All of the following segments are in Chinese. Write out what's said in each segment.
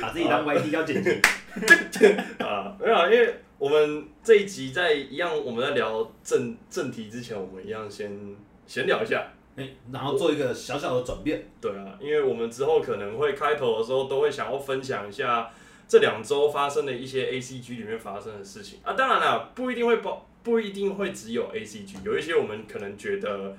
把自己当 YT 要剪辑。啊，没有啊，因为我们这一集在一样，我们在聊正正题之前，我们一样先闲聊一下。哎，然后做一个小小的转变。对啊，因为我们之后可能会开头的时候都会想要分享一下这两周发生的一些 A C G 里面发生的事情啊。当然了，不一定会包，不一定会只有 A C G，有一些我们可能觉得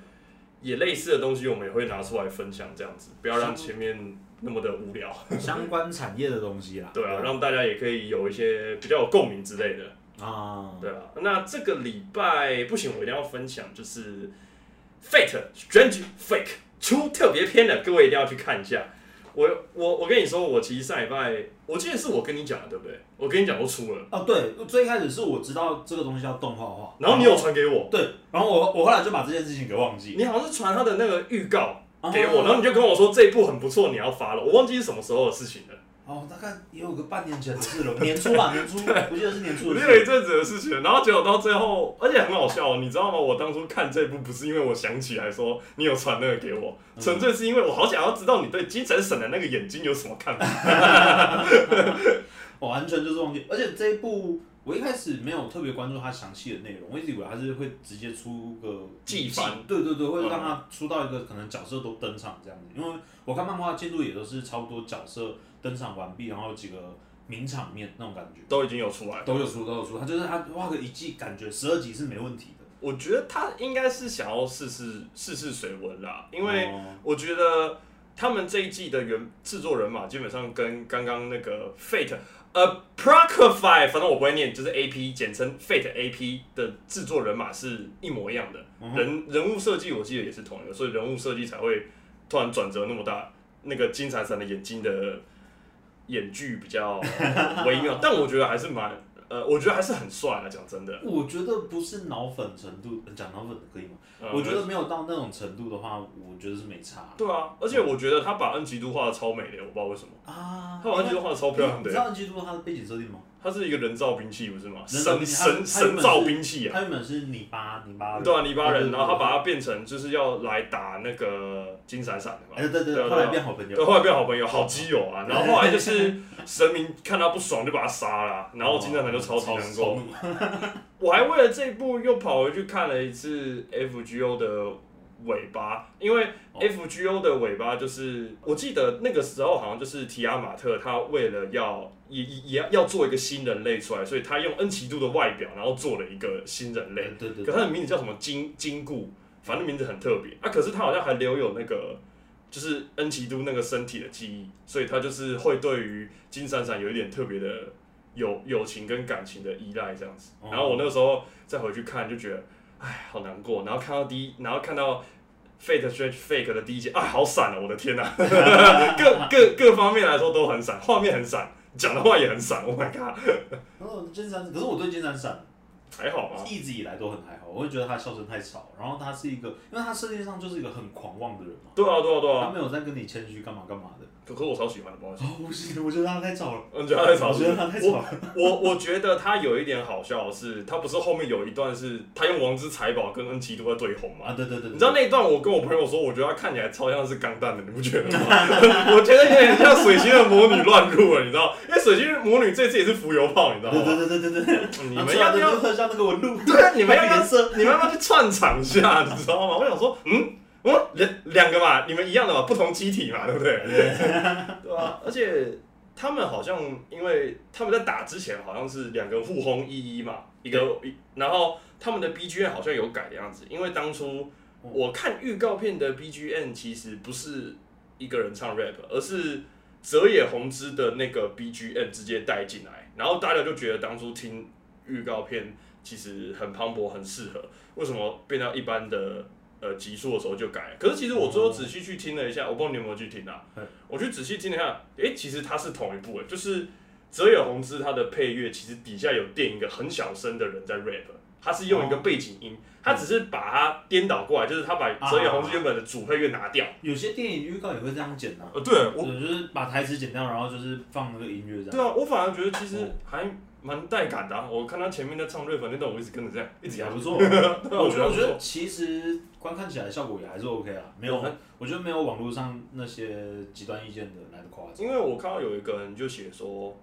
也类似的东西，我们也会拿出来分享，这样子不要让前面那么的无聊。相关产业的东西啦。对啊，让大家也可以有一些比较有共鸣之类的。啊，对啊，那这个礼拜不行，我一定要分享，就是《Fate Strange Fake》出特别篇的，各位一定要去看一下。我我我跟你说，我其实上礼拜，我记得是我跟你讲的，对不对？我跟你讲都出了，哦，对，最一开始是我知道这个东西叫动画化，然后你有传给我，对，然后我我后来就把这件事情给忘记。你好像是传他的那个预告给我，哦然后你就跟我说这一部很不错，你要发了。我忘记是什么时候的事情了，哦，大概也有个半年前的事了，年初吧，年初，我记得是年初我的事。记得一阵子的事情，然后结果到最后，而且很好笑哦，你知道吗？我当初看这部不是因为我想起来说你有传那个给我，嗯纯粹是因为我好想要知道你对金城省的那个眼睛有什么看法。我 完全就是忘记，而且这一部我一开始没有特别关注它详细的内容，我一直以为它是会直接出个季番对对对，会让它出到一个可能角色都登场这样子，因为我看漫画进度也都是差不多角色登场完毕，然后有几个名场面那种感觉。都已经有出来，都有出，都有出，它就是它画个一季，感觉十二集是没问题的。我觉得他应该是想要试试试试水温啦，因为哦我觉得他们这一季的原制作人马基本上跟刚刚那个 Fate 呃 Procify，反正我不会念，就是 A P 简称 Fate A P 的制作人马是一模一样的，嗯人人物设计我记得也是同一个，所以人物设计才会突然转折那么大，那个金闪闪的眼睛的眼距比较 微妙，但我觉得还是蛮呃，我觉得还是很帅啊，讲真的，我觉得不是脑粉程度，讲脑粉可以吗？呃我觉得没有到那种程度的话，我觉得是没差对啊，而且我觉得他把恩吉都画的超美的，我不知道为什么。啊。他把恩吉都画的超漂亮的，你知道恩吉都他的背景设定吗？他是一个人造兵器，不是吗？神神神造兵器啊！它原本是泥巴泥巴人，对啊，泥巴人，然后他把它变成就是要来打那个金闪闪的嘛。哎对对对，后来变好朋友对，友。后来变好朋友，好基友啊。然后后来就是神明看他不爽就把他杀了，然后金闪闪就超超难过。我还为了这一部又跑回去看了一次 FGO 的尾巴，因为哦 FGO 的尾巴就是我记得那个时候好像就是提亚马特他为了要也也也要要做一个新人类出来，所以他用恩奇度的外表，然后做了一个新人类。对对对，可他的名字叫什么金金固，反正名字很特别啊。可是他好像还留有那个就是恩奇都那个身体的记忆，所以他就是会对于金闪闪有一点特别的友友情跟感情的依赖这样子。哦然后我那个时候再回去看，就觉得哎好难过。然后看到第一，然后看到 Fate Stretch Fake 的第一集，啊好闪哦！我的天哪、各各各方面来说都很闪，画面很闪，讲的话也很闪。Oh my god，然后金闪，可是我对金闪闪还好吧？一直以来都很还好，我会觉得他笑声太吵，然后他是一个，因为他世界上就是一个很狂妄的人嘛，对啊对啊对啊，他没有在跟你谦虚干嘛干嘛的。可可是我超喜欢的，不好意思。哦，不行，我觉得他太吵了，嗯，觉得他太吵我觉得他太吵了。我我觉得他有一点好笑的是，他不是后面有一段是他用王之财宝跟恩奇都在对红吗？啊，对对对，你知道那一段，我跟我朋友说，我觉得他看起来超像是钢弹的，你不觉得吗？我觉得有点像水星的魔女乱入了，你知道？因为水星魔女这次也是浮游炮，你知道吗？对对对对对对，你们要不要出来的那个？特效那个纹路，对啊，你们要颜？色，你们要不要去串场一下？你知道吗？我想说，嗯，嗯，两两个嘛，你们一样的嘛，不同机体嘛，对不对？对啊，而且他们好像，因为他们在打之前好像是两个互轰一一嘛，一个，一然后他们的 BGM 好像有改的样子，因为当初我看预告片的 BGM 其实不是一个人唱 rap，而是泽野弘之的那个 BGM 直接带进来，然后大家就觉得当初听预告片其实很磅礴，很适合，为什么变到一般的？呃，集数的时候就改，可是其实我最后仔细去听了一下，我不知道你有没有去听啊？嗯我去仔细听了一下，诶，其实它是同一部诶，就是泽野弘之他的配乐其实底下有垫一个很小声的人在 rap，他是用一个背景音，他只是把它颠倒过来，就是他把泽野弘之原本的主配乐拿掉。有些电影预告也会这样剪啊，呃，对我，对，就是把台词剪掉，然后就是放那个音乐这样。对啊，我反而觉得其实还蛮带感的、啊。我看他前面在唱 rap 那段，我一直跟着这样，一直也还不错。啊 我觉得，我觉得其实观看起来效果也还是 OK 啊，没有我还，我觉得没有网络上那些极端意见的来的夸张。因为我看到有一个人就写说。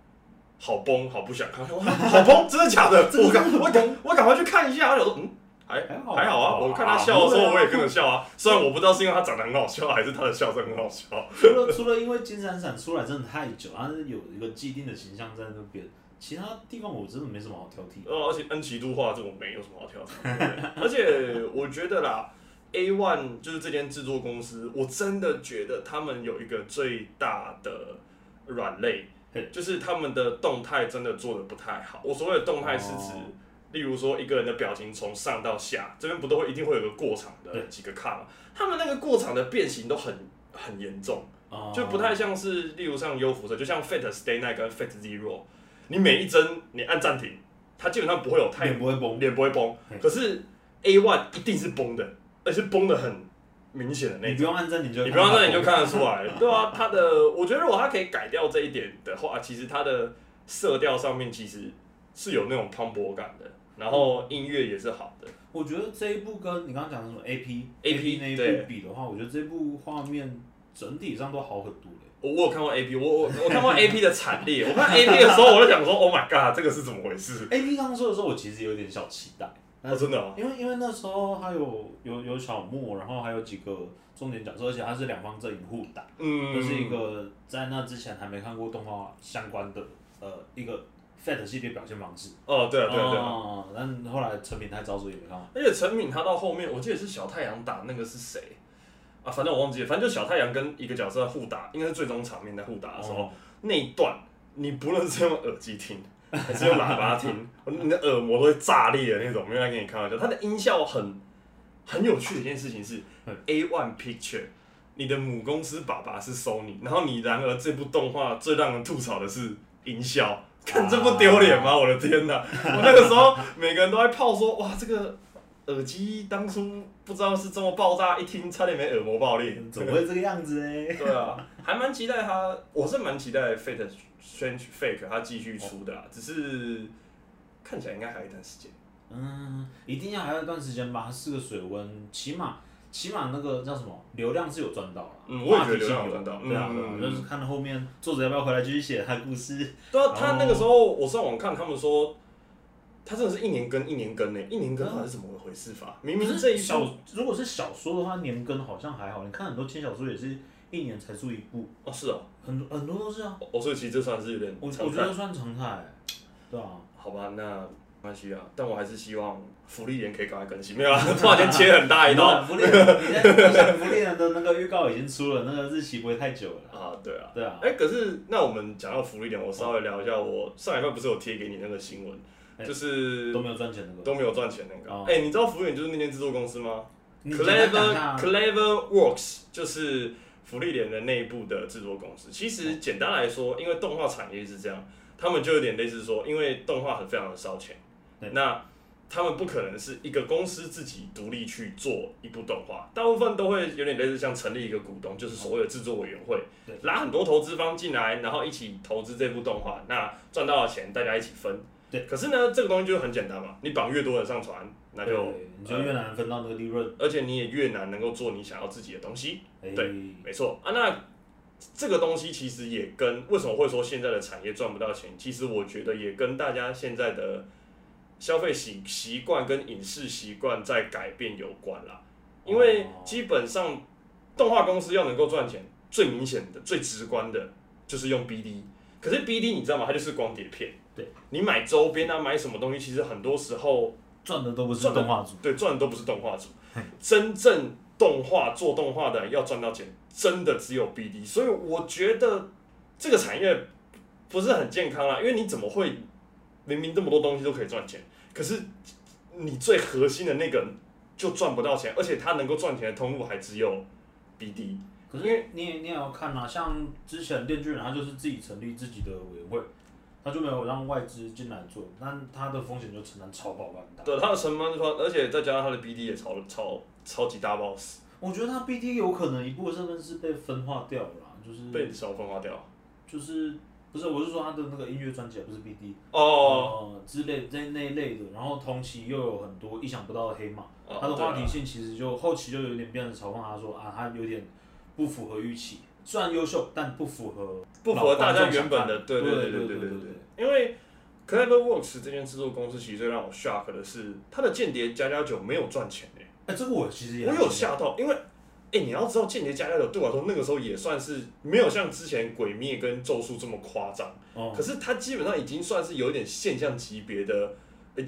好崩，好不想看，好崩，真的假的？我赶我赶我赶快去看一下。我想说，嗯，还还好还好啊。我看他笑的时候，我也跟着笑啊。虽然我不知道是因为他长得很好笑，还是他的笑声很好笑。除了除了因为金闪闪出来真的太久，他是有一个既定的形象在那边，其他地方我真的没什么好挑剔。呃，而且恩奇都画这种没有什么好挑剔的。而且我觉得啦，A One 就是这间制作公司，我真的觉得他们有一个最大的软肋，就是他们的动态真的做的不太好。我所谓的动态是指，哦例如说一个人的表情从上到下，这边不都会一定会有个过场的几个卡嘛？他们那个过场的变形都很很严重。哦就不太像是，例如像优辐射，就像 Fate Stay Night 跟 Fate Zero，你每一帧你按暂停，它基本上不会有太脸不会崩。脸不会崩，可是 A One 一定是崩的，而且崩的很明显的那种。你不用按暂停就你不用按暂停就看得出来，对啊，它的我觉得如果它可以改掉这一点的话，其实它的色调上面其实是有那种磅礴感的，然后音乐也是好的。我觉得这一部跟你刚刚讲的什么 A P AP 那一对部比的话，我觉得这部画面整体上都好很多嘞。我我有看过 A P，我我我看过 A P 的惨烈，我看 A P 的时候我就想说，Oh my god，这个是怎么回事？A P 刚说的时候，我其实有点小期待，哦，真的哦，因为因为那时候他有有有小莫，然后还有几个重点角色，而且他是两方阵营互打，嗯，这是一个在那之前还没看过动画相关的呃一个 Fat 系列表现方式。哦，对啊，对啊，对啊。哦，但后来成品太招，所以也没看完。而且陈敏他到后面，我记得是小太阳打那个是谁啊？反正我忘记了，反正就小太阳跟一个角色互打，应该是最终场面在互打的时候，哦那一段你不论是用耳机听还是用喇叭听，你的耳膜都会炸裂的那种，没有在跟你开玩笑。它的音效很很有趣的一件事情是嗯，A One Picture。你的母公司爸爸是 Sony，然后你然而这部动画最让人吐槽的是音效，看这不丢脸吗？我的天哪！我那个时候每个人都在泡说，哇，这个耳机当初不知道是这么爆炸，一听差点没耳膜爆裂。怎么会这个样子呢？对啊，还蛮期待他，我是蛮期待 Fate Strange Fake 他继续出的啦，只是看起来应该还有一段时间。嗯，一定要还有一段时间吧，它是个水温，起码起码那个叫什么流量是有赚到了。嗯我也觉得流量有赚到对啊，嗯对啊，就是看后面作者要不要回来继续写他的故事。对啊，他哦那个时候我上网看，他们说他真的是一年更一年更呢，一年更还是什么回事法？明明这一小，如果是小说的话，年更好像还好。你看很多轻小说也是一年才出一部，哦是哦，很多很多都是啊。哦所以其实这算是有点我我觉得算常态，对啊。好吧，那没关系啊，但我还是希望福利连可以赶快更新。没有啊，突然间切很大一刀 福利人，你福利人的那个预告已经出了，那个日期不会太久了。啊，对啊。对啊，哎、可是那我们讲到福利点，我稍微聊一下，我上礼拜不是有贴给你那个新闻，哎就是都没有赚钱那个。都没有赚钱那个。哦哎、你知道福利点就是那间制作公司吗？Clever Clever Works 就是福利点的内部的制作公司。其实简单来说，因为动画产业是这样，他们就有点类似说，因为动画很非常的烧钱，那他们不可能是一个公司自己独立去做一部动画，大部分都会有点类似像成立一个股东，就是所谓的制作委员会，拉很多投资方进来，然后一起投资这部动画，那赚到的钱大家一起分。对，可是呢，这个东西就很简单嘛，你绑越多人上船，那就你就越难分到那个利润。而且你也越难能够做你想要自己的东西。哎对没错啊，那这个东西其实也跟为什么会说现在的产业赚不到钱，其实我觉得也跟大家现在的消费习习惯跟影视习惯在改变有关啦。因为哦基本上动画公司要能够赚钱，最明显的、最直观的就是用 BD。可是 BD 你知道吗？它就是光碟片。对，你买周边啊，买什么东西，其实很多时候赚的都不是动画组。对，赚的都不是动画组，真正动画做动画的要赚到钱，真的只有 BD。所以我觉得这个产业不是很健康啊，因为你怎么会明明这么多东西都可以赚钱，可是你最核心的那个就赚不到钱，而且他能够赚钱的通路还只有 BD。可是你也你也要看啊，像之前电锯人他就是自己成立自己的委员会，他就没有让外资进来做，那他的风险就承担超爆干大。对，他的成本说，而且再加上他的 BD 也超超超级大 boss，我觉得他 BD 有可能一部分身份是被分化掉了啦，就是被小分化掉。就是不是，我是说他的那个音乐专辑，不是 BD 哦，呃之类那那一类的，然后同期又有很多意想不到的黑马，哦他的话题性其实就后期就有点变成嘲讽他说啊，他有点不符合预期，虽然优秀，但不符合不符合大家原本的，对对对对对对对。因为 clever works 这间制作公司其实最让我 shock 的是，他的间谍加加九没有赚钱诶。哎，这个我其实也，我有吓到，因为，哎，你要知道间谍加加九对我来说那个时候也算是没有像之前鬼灭跟咒术这么夸张，哦。可是它基本上已经算是有一点现象级别的，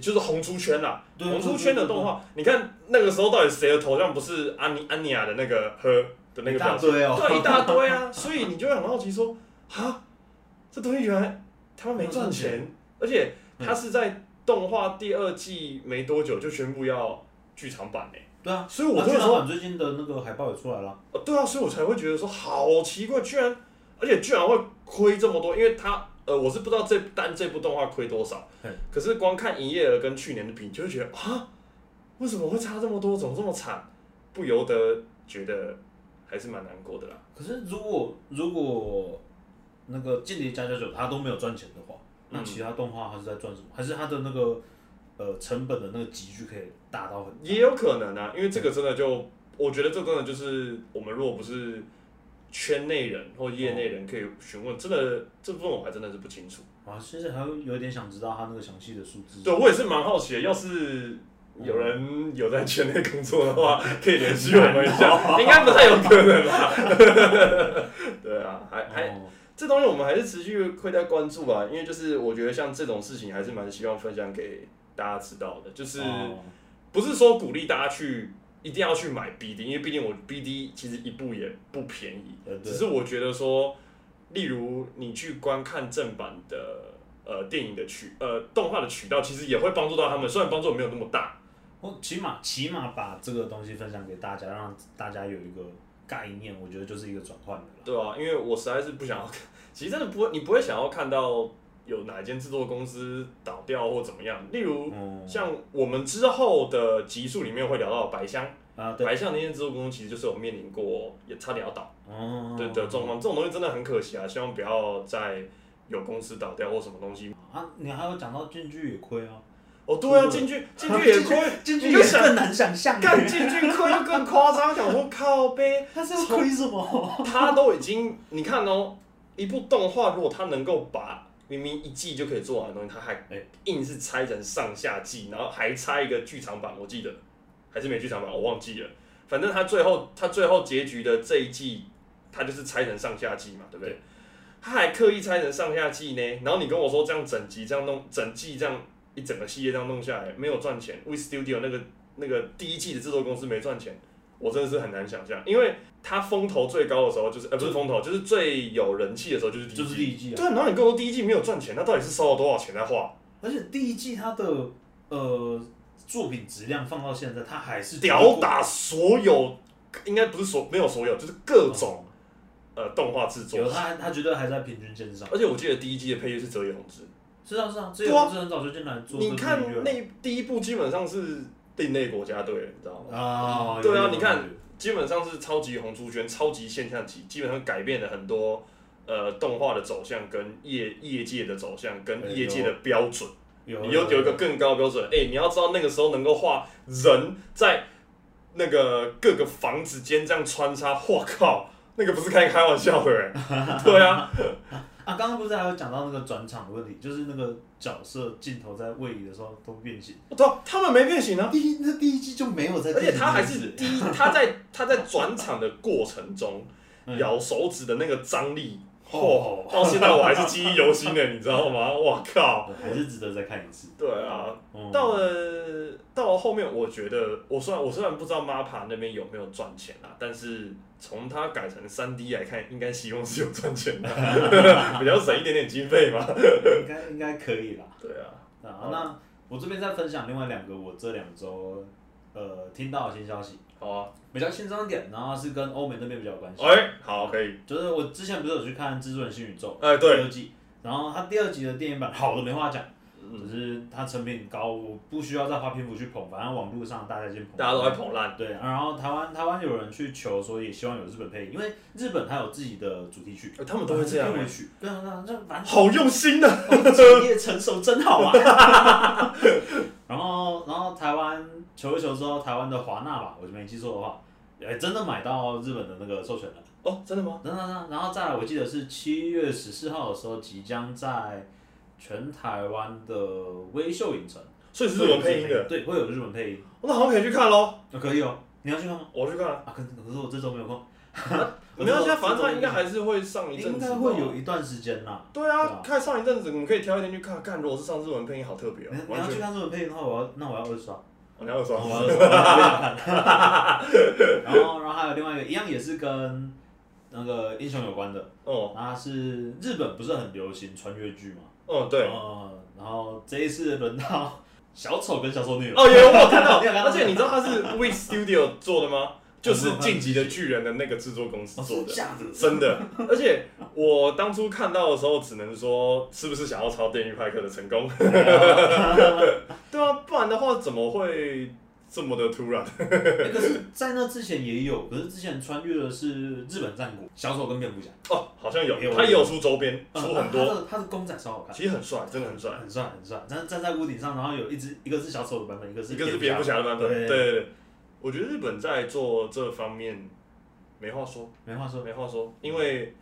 就是红出圈了。红出圈的动画，你看那个时候到底谁的头像不是安妮安妮亚的那个呵的那个表情？对，一大堆啊，所以你就会很好奇说。啊，这东西原来他们没赚钱，而且他是在动画第二季没多久就宣布要剧场版呢、对啊，所以我就说，版最近的那个海报也出来了，呃对啊，所以我才会觉得说好奇怪，居然，而且居然会亏这么多，因为他呃，我是不知道这单这部动画亏多少嘿，可是光看营业额跟去年的比，就会觉得啊，为什么会差这么多？怎么这么惨？不由得觉得还是蛮难过的啦。可是如果如果那个《间谍加加九》它都没有赚钱的话，那嗯其他动画它是在赚什么？还是它的那个呃成本的那个集聚可以大到很也有可能啊，因为这个真的就，我觉得这真的就是我们如果不是圈内人或业内人可以询问，真的这部分我还真的是不清楚。啊？其实还有有点想知道它那个详细的数字。对我也是蛮好奇的，要是有人有在圈内工作的话，可以联系我们一下，应该不太有可能吧？对啊，还还哦，这东西我们还是持续会在关注吧，因为就是我觉得像这种事情还是蛮希望分享给大家知道的，就是。哦不是说鼓励大家去一定要去买 BD，因为毕竟我 BD 其实一部也不便宜，只是我觉得说，例如你去观看正版的呃电影的渠呃动画的渠道，其实也会帮助到他们，虽然帮助没有那么大，我起码起码把这个东西分享给大家，让大家有一个概念，我觉得就是一个转换的了。对啊，因为我实在是不想要看，其实真的不会，你不会想要看到有哪一间制作公司倒掉或怎么样，例如。嗯，像我们之后的集数里面会聊到白箱，啊对，白香那间制作公司其实就是有面临过，也差点要倒。哦，对的状况，这种东西真的很可惜啊！希望不要再有公司倒掉或什么东西。啊，你还有讲到进剧也亏啊，哦，对啊，进去进去也亏，进剧你就想也更难想象，干进去亏就更夸张，想说靠呗，他是要亏什么？他都已经你看哦，一部动画如果他能够把明明一季就可以做完的东西，他还哎硬是拆成上下季，然后还拆一个剧场版，我记得还是没剧场版，我忘记了。反正他最后他最后结局的这一季，他就是拆成上下季嘛，对不对？他还刻意拆成上下季呢，然后你跟我说这样整集这样弄，整季这样一整个系列这样弄下来没有赚钱，We Studio 那个那个第一季的制作公司没赚钱，我真的是很难想象，因为它风头最高的时候就是呃不是风头，就是最有人气的时候就是第一季。就是第一季啊，对，然后你跟我说第一季没有赚钱，那到底是收了多少钱在画？而且第一季它的呃作品质量放到现在，它还是吊打所有，应该不是所没有所有，就是各种呃动画制作有。他他绝对还在平均线上。而且我记得第一季的配乐是泽野弘之，是啊是啊，这对啊。个是很早就进来做你看那第一步基本上是另类国家队，你知道吗？啊，对啊你看基本上是超级红出圈、超级现象级，基本上改变了很多呃动画的走向跟业业界的走向跟对业界的标准。有你有有一个更高的标准，哎、你要知道那个时候能够画人在那个各个房子间这样穿插，我靠，那个不是开开玩笑的哎，对啊，啊，刚刚不是还有讲到那个转场的问题，就是那个角色镜头在位移的时候都变形。对啊，他们没变形啊，第一那第一季就没有在而且他还是第一，他在 他在转场的过程中，嗯咬手指的那个张力，哦，到现在我还是记忆犹新的，你知道吗？我靠，还是值得再看一次。对啊，嗯到了到了后面，我觉得我虽然我虽然不知道 MAPA 那边有没有赚钱啊，但是从它改成三 D 来看，应该希望是有赚钱的，比较省一点点经费嘛。应该应该可以啦。对啊，啊，那我这边再分享另外两个我这两周呃听到的新消息，好啊，比较轻松一点，然后是跟欧美那边比较有关系。哎、好，可以，就是我之前不是有去看《蜘蛛人新宇宙》哎、第对，二季，然后它第二集的电影版好的没话讲，嗯只是它成品高，我不需要再花篇幅去捧，反正网络上大家已经捧，大家都在捧烂。对，然后台湾台湾有人去求说也希望有日本配音，因为日本它有自己的主题曲，呃他们都会这样欸片尾曲，对啊对啊，这反正好用心的、产业成熟真好啊。然后然后台湾求一求之后，台湾的华纳吧，我就没记错的话，哎真的买到日本的那个授权了。哦，真的吗？等等等，然后再来，我记得是七月十四号的时候，即将在全台湾的微秀影城，所以是日本配音的，对，会有日本配音，哦那好像可以去看喽。那可以哦。你要去看吗？我去看了，啊，可可是我这周没有空。没关系啊，反正他应该还是会上一阵应子吧。该会有一段时间啦。对对啊啊，看上一阵子，你们可以挑一天去看看。如果是上日文配音，好特别哦你。你完，要去看日文配音的话，我要那我要二刷，我要二刷，我想看。然后然后还有另外一个，一样也是跟那个英雄有关的，哦它是日本不是很流行穿越剧嘛？哦，对，呃，然后这一次轮到小丑跟小丑女了。哦，有我有看到，你有看到而且你知道他是 We Studio 做的吗？就是《晋级的巨人》的那个制作公司哦，做的，假的。真的。而且我当初看到的时候，只能说是不是想要抄《电锯派克》的成功？对啊，不然的话怎么会这么的突然？欸 可是，在那之前也有，可是之前穿越的是日本战国，小丑跟蝙蝠侠，哦，好像有他也有出周边，嗯出很多，他的他的公仔超好看，其实很帅，真的很帅。很帅很帅。站站在屋顶上，然后有一只，一个是小丑的版本，一个是一个是蝙蝠侠的版本，对对对对。我觉得日本在做这方面没话说，没话说。没话说，因为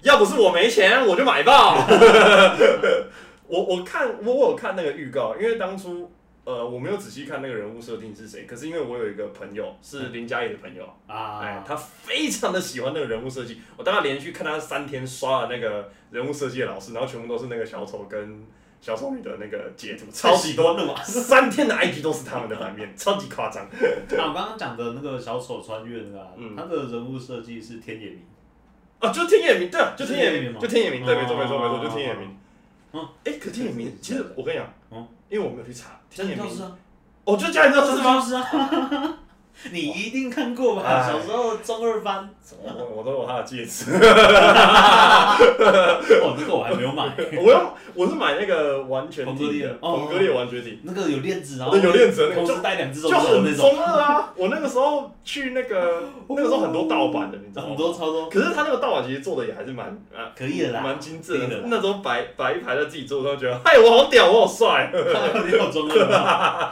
要不是我没钱，我就买爆。我我看我我有看那个预告，因为当初呃我没有仔细看那个人物设定是谁，可是因为我有一个朋友是林嘉怡的朋友啊，哎啊，，他非常的喜欢那个人物设计，我大概连续看他三天刷了那个人物设计的老师，然后全部都是那个小丑跟小丑女的那个截图，超级多，了吧？三天的 IG 都是他们的版面，超级夸张。那我刚刚讲的那个小丑穿越那个啊，嗯他的人物设计是天野明，啊，就天野明，对啊，就天野明，就天野明，对，没错哦没错没错，就天野明。嗯，哎，可天野明，其实我跟你讲，嗯因为我没有去查天野明教师，啊，哦，就家里教师吗？你一定看过吧？哎小时候中二班，我我都有他的戒指，哦，那个我还没有买，我要我是买那个完全体的，列哦冯格列完全体，那个有链子，然后有链子的那个同时带两只手就指的那种，很中二啊！我那个时候去那个那个时候很多盗版的，你知道吗？很多超多，可是他那个盗版其实做的也还是蛮啊可以的啦，蛮精致的。那时候摆摆一排在自己桌上，觉得嗨我好屌，我好帅。你有中二吗？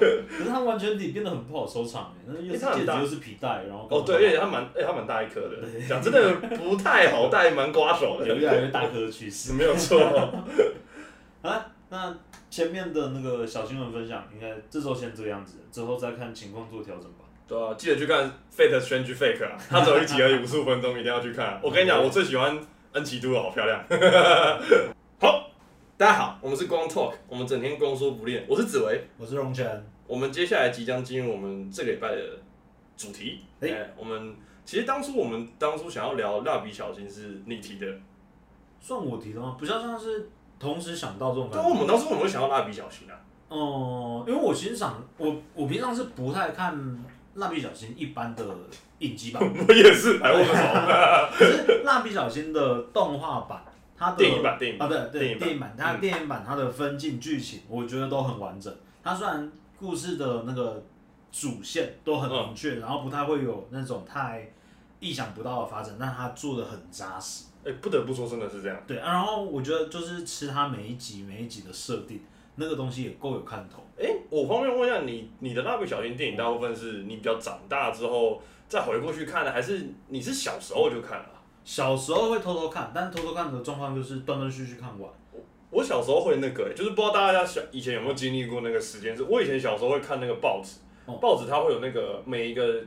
可是他完全体变得很不好收藏哎，那又是因为它很大戒指又是皮带，然后哦，对，而且他蛮哎他蛮大一颗的，讲真的不太好戴，蛮刮手的，有越来越大颗的趋势。没有错。啊，那前面的那个小新闻分享，应该这周先这个样子，之后再看情况做调整吧。对啊，记得去看《Fate Strange Fake》啊，它只有一集而已，五十五分钟，一定要去看。我跟你讲，我最喜欢恩奇都了，好漂亮。好，大家好，我们是光 Talk，我们整天光说不练。我是紫薇，我是荣泉，我们接下来即将进入我们这个礼拜的主题。哎、哎我们其实当初我们当初想要聊蜡笔小新是你提的，算我提的吗？比较像是同时想到这种对啊，我。们当初我们会想到蜡笔小新啊。哦、因为我欣赏我我平常是不太看蜡笔小新一般的影集版，我也是。可是蜡笔小新的动画版，它的电影版，电影啊，版，对对，电影版它嗯电影版它的分镜剧情，我觉得都很完整。它虽然故事的那个主线都很明确，然后不太会有那种太意想不到的发展，但它做的很扎实。哎、不得不说，真的是这样。对，啊、然后我觉得就是吃它每一集每一集的设定，那个东西也够有看头。哎、我方便问一下，你你的蜡笔小新电影大部分是你比较长大之后再回过去看的，还是你是小时候就看了啊、小时候会偷偷看，但偷偷看的状况就是断断续续看完。我小时候会那个、欸，就是不知道大家小以前有没有经历过那个时间，是我以前小时候会看那个报纸，哦报纸它会有那个每一个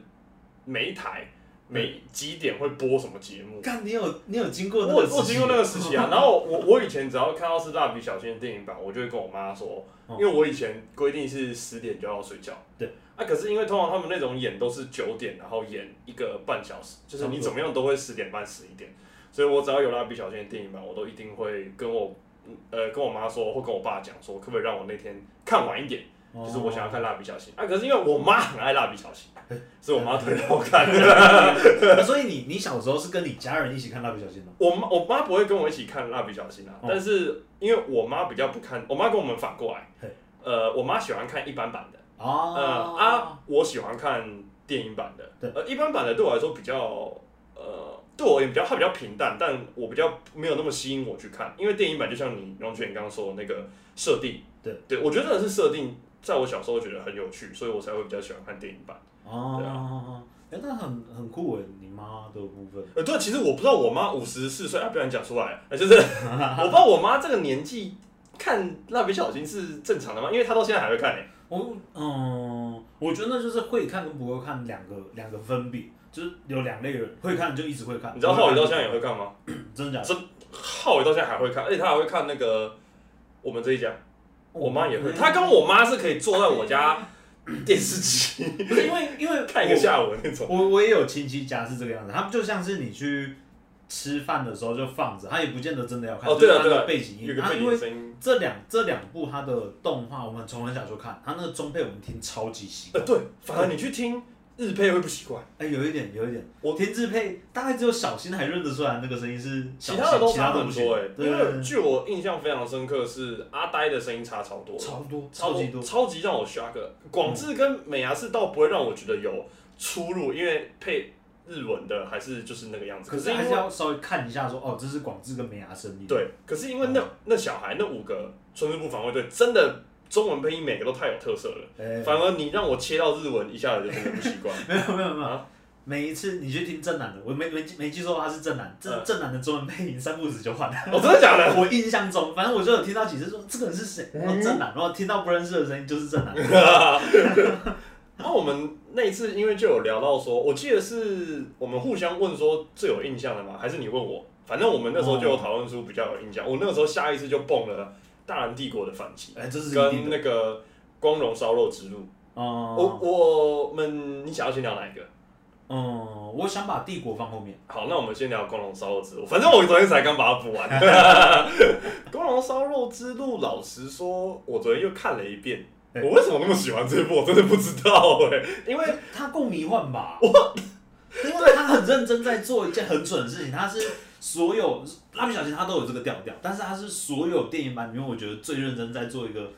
每一台每几点会播什么节目。看你有你有经过那我我经过那个时期啊，然后我我以前只要看到是蜡笔小新的电影版，我就会跟我妈说，哦因为我以前规定是十点就要睡觉。对。啊，可是因为通常他们那种演都是九点，然后演一个半小时，就是你怎么样都会十点半十一点，所以我只要有蜡笔小新的电影版，我都一定会跟我呃跟我妈说，或跟我爸讲说，可不可以让我那天看晚一点，就是我想要看蜡笔小新啊。可是因为我妈很爱蜡笔小新，哎所以我妈推让我看。所以你你小时候是跟你家人一起看蜡笔小新的？我妈我妈不会跟我一起看蜡笔小新啊，哦但是因为我妈比较不看，我妈跟我们反过来，呃，我妈喜欢看一般版的，哦呃啊，我喜欢看电影版的，对呃，一般版的对我来说比较，呃，对我也比较它比较平淡，但我比较没有那么吸引我去看，因为电影版就像你荣泉刚刚说的那个设定，对，对我觉得真的是设定，在我小时候觉得很有趣，所以我才会比较喜欢看电影版。对哦，哎，那很很酷哎，你妈的部分。呃，对，其实我不知道我妈五十四岁啊，不然讲出来，呃就是 我不知道我妈这个年纪看蜡笔小新是正常的吗？因为她到现在还会看诶、我嗯，我觉得就是会看跟不会看两个两个分别，就是有两类人，会看就一直会看。你知道浩宇到现在也会看吗？真的假的？浩宇到现在还会看，而且他还会看那个我们这一家，我妈也会。他跟我妈是可以坐在我家 电视机 不是因为因为 看一个下午的那种。我我也有亲戚家是这个样子，他们就像是你去吃饭的时候就放着，他也不见得真的要看。哦对啊就是它的对啊背景音。他因为这两这两部他的动画，我们从很小就看，他那个中配我们听超级习呃，惯。对，反而你去听日配会不习惯，哎、有一点有一点，我听日配大概只有小新还认得出来那个声音是小新，其他的都差很多哎。因为据我印象非常深刻是阿呆的声音差超多，超多超超级多。超级让我 shock。广智跟美牙是倒不会让我觉得有出入，因为配日文的还是就是那个样子。可是还是要稍微看一下说，哦，这是广智跟美牙声音。对，可是因为那、嗯那小孩那五个春日部防卫队真的中文配音每个都太有特色了，哎，反而你让我切到日文一下子就真的不习惯。没有没有没有啊，每一次你去听正南的，我没没没记错他是正南，正嗯正南的中文配音三不子就换了。哦，真的假的？我印象中，反正我就有听到几次说这个人是谁，然 后正南，然后听到不认识的声音就是正南。然后我们那一次因为就有聊到说，我记得是我们互相问说最有印象的吗？还是你问我？反正我们那时候就有讨论出比较有印象。我那个时候下意识就蹦了大韩帝国的反击，哎，这是跟。那个光荣烧肉之路。哦，我我们你想要先聊哪一个？嗯，我想把帝国放后面。好，那我们先聊光荣烧肉之路。反正我昨天才刚把它补完。光荣烧肉之路，老实说，我昨天又看了一遍。哎我为什么那么喜欢这部？我真的不知道哎、因为它够迷幻吧？我，因为他很认真在做一件很蠢的事情，他是所有蜡笔小新他都有这个调调，但是他是所有电影版里面我觉得最认真在做一个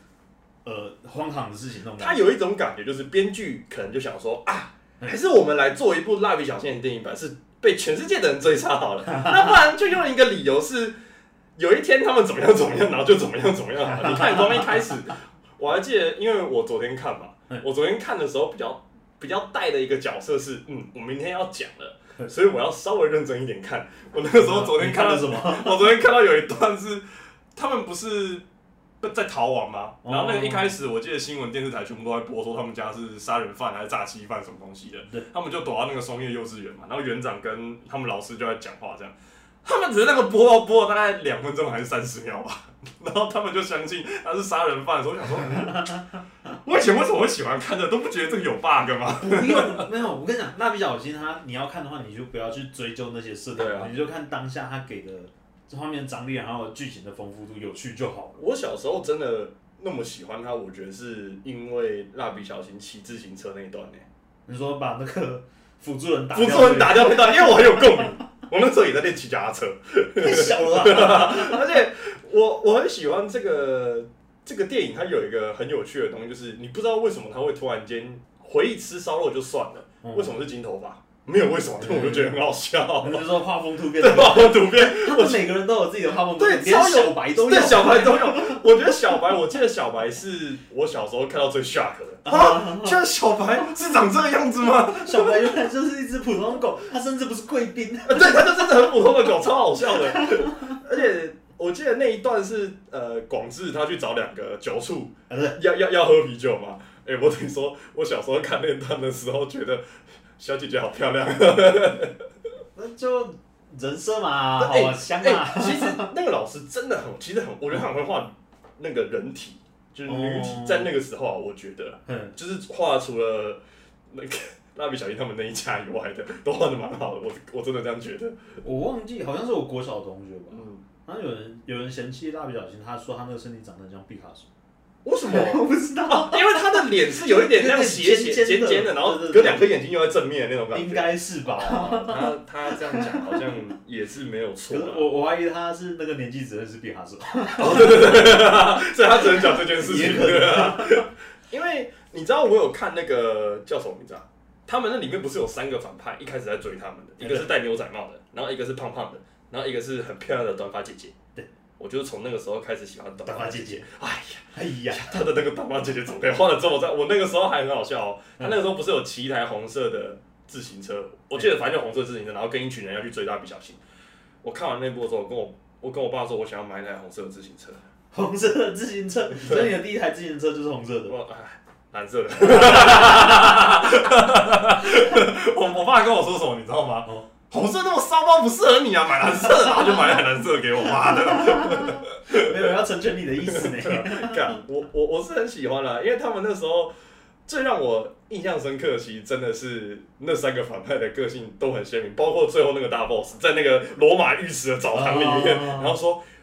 呃荒唐的事情那种感觉。他有一种感觉，就是编剧可能就想说啊，嗯还是我们来做一部蜡笔小新的电影版，是被全世界的人追杀好了。那不然就用一个理由是，有一天他们怎么样怎么样，然后就怎么样怎么样好了。你看，从一开始，我还记得，因为我昨天看嘛嗯，我昨天看的时候比较比较带的一个角色是，嗯，我明天要讲了。嗯 所以我要稍微认真一点看。我那个时候昨天看了什么？我昨天看到有一段是他们不是在逃亡吗？哦然后那个一开始我记得新闻电视台全部都在播说他们家是杀人犯还是诈欺犯什么东西的，他们就躲到那个松叶幼稚园嘛，然后园长跟他们老师就在讲话这样。他们只是那个播到播了大概两分钟还是三十秒吧，然后他们就相信他是杀人犯的时候，我想说，嗯我以前为什么会喜欢看的，都不觉得这个有 bug 吗？不用，没有。我跟你讲，蜡笔小新它你要看的话，你就不要去追究那些设定对啊，你就看当下他给的这方面的张力，然后剧情的丰富度有趣就好了。我小时候真的那么喜欢他，我觉得是因为蜡笔小新骑自行车那一段呢、你说把那个辅助人打辅掉，助人打掉那段，因为我很有共鸣。我那时候也在练骑脚踏车，太小了吧？而且我我很喜欢这个这个电影，它有一个很有趣的东西，就是你不知道为什么他会突然间回忆吃烧肉就算了，嗯为什么是金头发？没有为什么，但 我就觉得很好笑。你就说画风突变对，画风突变，他们每个人都有自己的画风突对，变，连超有小白都有。对，小白都有。我觉得小白，我记得小白是我小时候看到最 shock 的。啊，居然小白是长这个样子吗？小白原来就是一只普通的狗，它甚至不是贵宾。对，它就真的很普通的狗，超好笑的。而且我记得那一段是呃，广志他去找两个酒醋，要要要喝啤酒嘛。哎、我跟你说，我小时候看那段的时候，觉得小姐姐好漂亮。那就人设嘛，哎好香哎、啊。其实那个老师真的很，其实很，我觉得他很会画那个人体，就是女体，哦在那个时候啊，我觉得嗯，就是画除了那个蜡笔小新他们那一家以外的，都画的蛮好的。我我真的这样觉得。我忘记好像是我国小的同学吧。嗯，然后有人有人嫌弃蜡笔小新，他说他那个身体长得很像毕卡索。为什么？我不知道，因为他的脸是有一点那样斜斜 尖尖的然后对对对跟两颗眼睛又在正面的那种感觉。应该是吧？他他这样讲好像也是没有可错我我怀疑他是那个年纪只认识毕卡索，哦 对对对所以他只能讲这件事情。因为你知道我有看那个叫什么名字啊？他们那里面不是有三个反派，一开始在追他们的，一个是戴牛仔帽的，然后一个是胖胖的，然后一个是很漂亮的短发姐姐。对，我就是从那个时候开始喜欢短短发姐姐。哎呀，哎呀，她的那个短发姐姐怎么可以画的这么赞？我那个时候还很好笑哦，嗯她那个时候不是有骑一台红色的自行车，我记得反正就红色自行车，然后跟一群人要去追蜡笔小新。我看完那部的时候，我跟我我跟我爸说，我想要买一台红色的自行车。红色的自行车，所以你的第一台自行车就是红色的。我哎，蓝色的。我我爸跟我说什么，你知道吗？哦红色那么骚包不适合你啊，买蓝色的，然后就买了蓝色给我妈的。没有要成全你的意思呢。干，我我我是很喜欢啦，因为他们那时候最让我印象深刻，其实真的是那三个反派的个性都很鲜明，包括最后那个大 boss 在那个罗马浴池的澡堂里面，哦然后说，哎，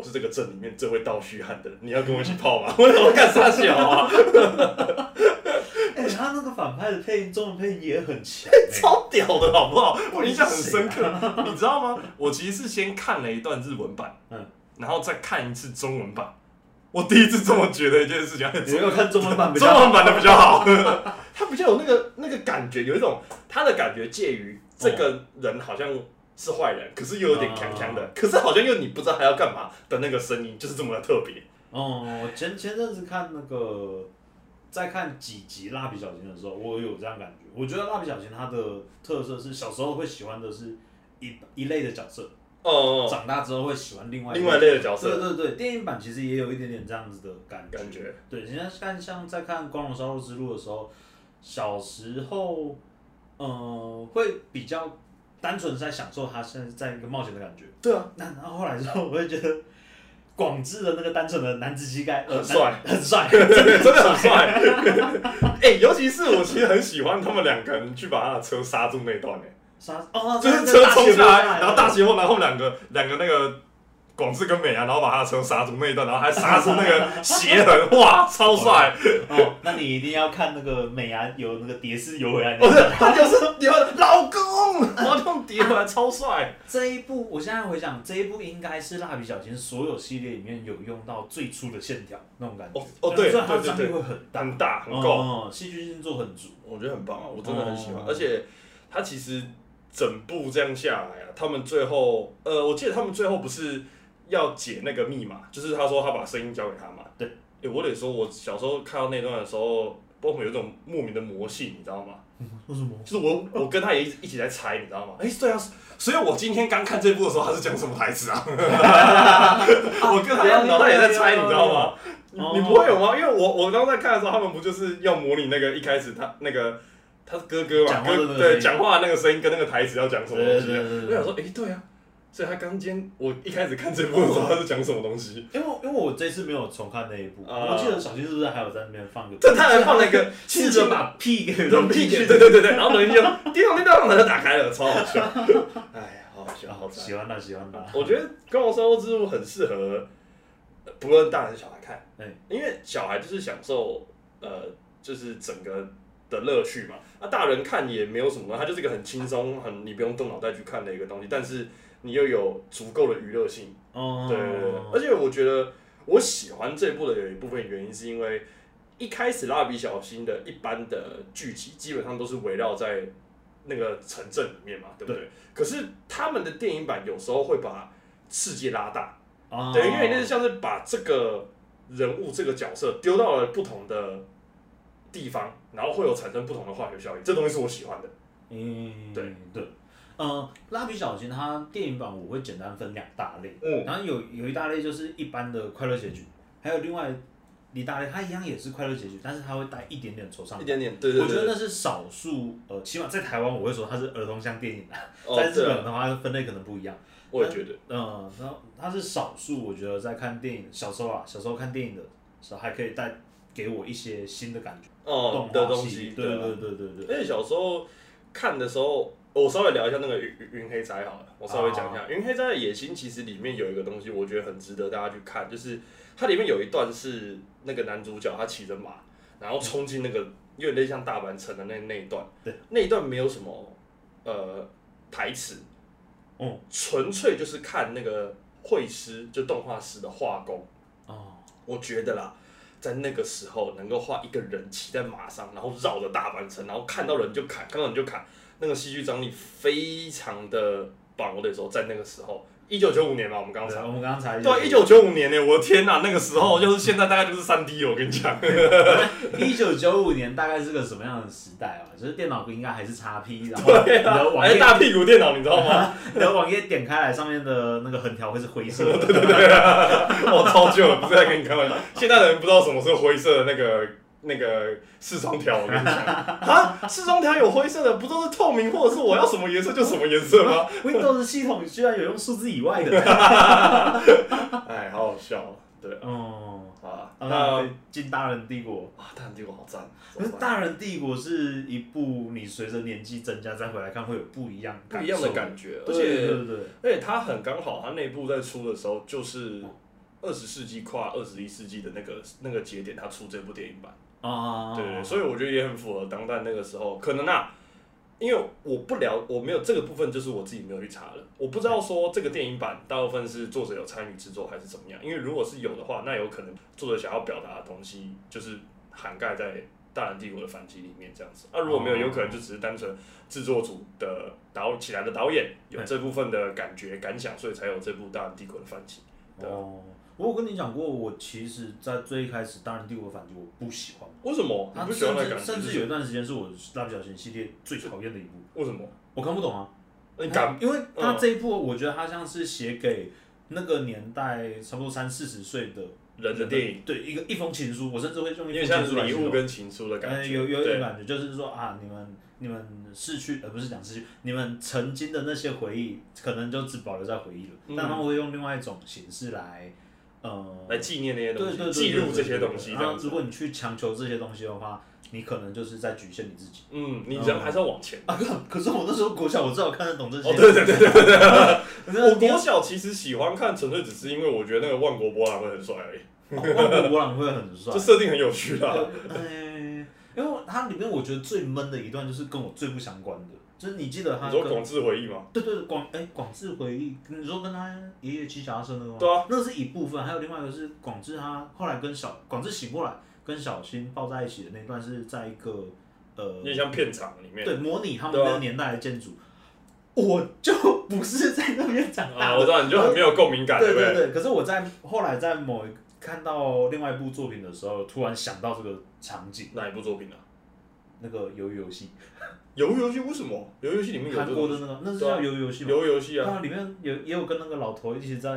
我是这个镇里面最会倒虚汗的人，你要跟我一起泡吗？我怎么干啥小啊？哎，他那个反派的配音，中文配音也很强。超屌的好不好？我印象很深刻，你知道吗？我其实是先看了一段日文版，嗯，然后再看一次中文版。我第一次这么觉得一件事情，你没有看中文版 中文版的比较好，他比较有那个那个感觉，有一种他的感觉介于这个人好像是坏人，可是又有点强强的，可是好像又你不知道他要干嘛的那个声音，就是这么的特别。哦，我前前阵子看那个，在看几集蜡笔小新的时候，我有这样感觉。我觉得蜡笔小新它的特色是小时候会喜欢的是一一类的角色，哦、长大之后会喜欢另外另外一类的角对色对对对，电影版其实也有一点点这样子的感觉。感觉，对，现在看像在看《光荣烧肉之路》的时候，小时候，嗯、会比较单纯在享受他现在在一个冒险的感觉。对啊，那然后后来之后，我会觉得广志的那个单纯的男子气概，呃，很帅很帅，真的很帅。哎、尤其是我其实很喜欢他们两个人去把他的车刹住那一段、哎。刹哦，就是车冲下来，然后大血斜坡，然后两个两个那个广志跟美啊，然后把他的车刹住那一段，然后还刹出那个鞋痕，哇，超帅！哦，那你一定要看那个美伢有那个蝶式游回来。不是，他就是有老公，然后用叠回来，超帅。这一部，我现在回想，这一部应该是蜡笔小新所有系列里面有用到最粗的线条那种感觉。哦哦，对虽然它的张力对对对，会很大，很大很够，哦，戏剧性做很足。我觉得很棒啊，我真的很喜欢哦。而且他其实整部这样下来啊，他们最后，呃，我记得他们最后不是要解那个密码，就是他说他把声音交给他嘛。对。哎，我得说，我小时候看到那段的时候，包括有一种莫名的魔性，你知道吗？为什么？就是我我跟他也一一起在猜，你知道吗？哎、对啊，所以我今天刚看这部的时候，他是讲什么台词啊？我跟他脑袋也在猜，你知道吗？你不会有吗？因为我我刚刚在看的时候，他们不就是要模拟那个一开始他那个他哥哥嘛，讲话的那个哥对讲话那个声音跟那个台词要讲什么东西我想说，哎、对啊，所以他刚今天我一开始看这部的时候，他是讲什么东西？因为因为我这次没有重看那一部，啊我记得小新是不是还有在那边放个？这他还放了一个试着把屁给扔屁去，对对对对，然后人就叮咚叮咚，然后就打开了，超好笑。哎呀，好好笑，好赞。喜欢他，喜欢他。我觉得《光荣收之路》很适合，呃不论大人小孩看，对因为小孩就是享受呃，就是整个的乐趣嘛。那、大人看也没有什么，它就是一个很轻松、很你不用动脑袋去看的一个东西，但是你又有足够的娱乐性。哦，对对对，而且我觉得我喜欢这部的有一部分原因是因为一开始蜡笔小新的一般的剧集基本上都是围绕在那个城镇里面嘛，对不对？可是他们的电影版有时候会把世界拉大，哦对，因为那是像是把这个人物这个角色丢到了不同的地方，然后会有产生不同的化学效应，这东西是我喜欢的。嗯，对。对，呃，蜡笔小新它电影版我会简单分两大类，嗯，然后有有一大类就是一般的快乐结局，还有另外一大类，它一样也是快乐结局，但是它会带一点点惆怅。一点点，对对对，我觉得那是少数，呃，起码在台湾我会说它是儿童向电影啊，哦在日本的话分类可能不一样。我也觉得，嗯，然后它是少数，我觉得在看电影小时候啊，小时候看电影的时候还可以带给我一些新的感觉，哦动画系的东西，对啊对对对对对，而且小时候看的时候，我稍微聊一下那个云云黑斋好了，我稍微讲一下云黑斋的野心，其实里面有一个东西，我觉得很值得大家去看，就是它里面有一段是那个男主角他骑着马，然后冲进那个有点类似像大阪城的那那一段，对，那一段没有什么呃台词，哦，纯粹就是看那个绘师就动画师的画工，哦，我觉得啦。在那个时候，能够画一个人骑在马上，然后绕着大阪城，然后看到人就砍，看到人就砍，那个戏剧张力非常的棒。我得说，在那个时候，一九九五年嘛，我们刚才，我们刚刚才对，一九九五年呢，我的天哪，那个时候就是现在大概就是三 D 了，我跟你讲。一九九五年大概是个什么样的时代啊？就是电脑应该还是 x P，然后对你的网哎，页，大屁股电脑，你知道吗？你的网页点开来，上面的那个横条会是灰色的，我超旧了，不是在跟你开玩笑。现在的人不知道什么是灰色的那个那个视窗条，我跟你讲，啊，视窗条有灰色的，不都是透明或者是我要什么颜色就什么颜色吗？Windows 系统居然有用数字以外的，哎，好好笑。哦，对。哦，啊，那那进大人帝国。啊，大人帝国好赞，可是《大人帝国》是一部你随着年纪增加再回来看会有不一样不一样的感觉，而对且对对对，而且它很刚好，它内部在出的时候就是二十世纪跨二十一世纪的那个那个节点，它出这部电影版。啊，对对对，所以我觉得也很符合当代那个时候。可能啊，因为我不了，我没有这个部分，就是我自己没有去查了，我不知道说这个电影版大部分是作者有参与制作还是怎么样。因为如果是有的话，那有可能作者想要表达的东西就是涵盖在《大人帝国的反击》里面这样子。啊，如果没有，有可能就只是单纯制作组的导起来的导演有这部分的感觉感想，所以才有这部《大人帝国的反击》。对啊哦，我跟你讲过，我其实，在最一开始《大人帝国反击》我不喜欢，为什么你它不喜欢甚那感觉？至甚至有一段时间是我蜡笔小新系列最讨厌的一部，为什么？我看不懂啊。那你敢？因为他嗯这一部，我觉得他像是写给那个年代差不多三四十岁的人的电影，对一个一封情书，我甚至会用一封有点像情书来形容。礼物跟情书的感呃，觉。有有一对点感觉，就是说啊，你们你们逝去，而不是讲逝去，你们曾经的那些回忆，可能就只保留在回忆了，嗯但他们会用另外一种形式来，呃，来纪念那些东西，对对对，记录这些东西，然后，这样子如。果你去强求这些东西的话，你可能就是在局限你自己。嗯，你人还是要往前。啊，可可是我那时候国小，我至少看得懂这些。哦，对对对对对对，我我国小其实喜欢看，纯粹只是因为我觉得那个万国博览会很帅而已，万国博览会很帅这。设定很有趣啦。嗯，因为它里面我觉得最闷的一段就是跟我最不相关的，就是你记得他跟你说广智回忆吗？对对对广哎广志回忆，你说跟他爷爷骑脚踏车那个吗？对啊，那是一部分，还有另外一个是广智他后来跟小广智醒过来跟小新抱在一起的那段是在一个呃有点像片场里面。对模拟他们那个年代的建筑，我就不是在那边长大啊，我知道，你就很没有共鸣感，不对？对对对，可是我在后来在某一看到另外一部作品的时候，突然想到这个场景，哪一部作品啊？那个鱿鱼游戏，鱿鱼游戏为什么？鱿鱼游戏里面有韩国的那个，那是叫鱿鱼游戏吗？鱿鱼游戏啊？它里面有也有跟那个老头一起在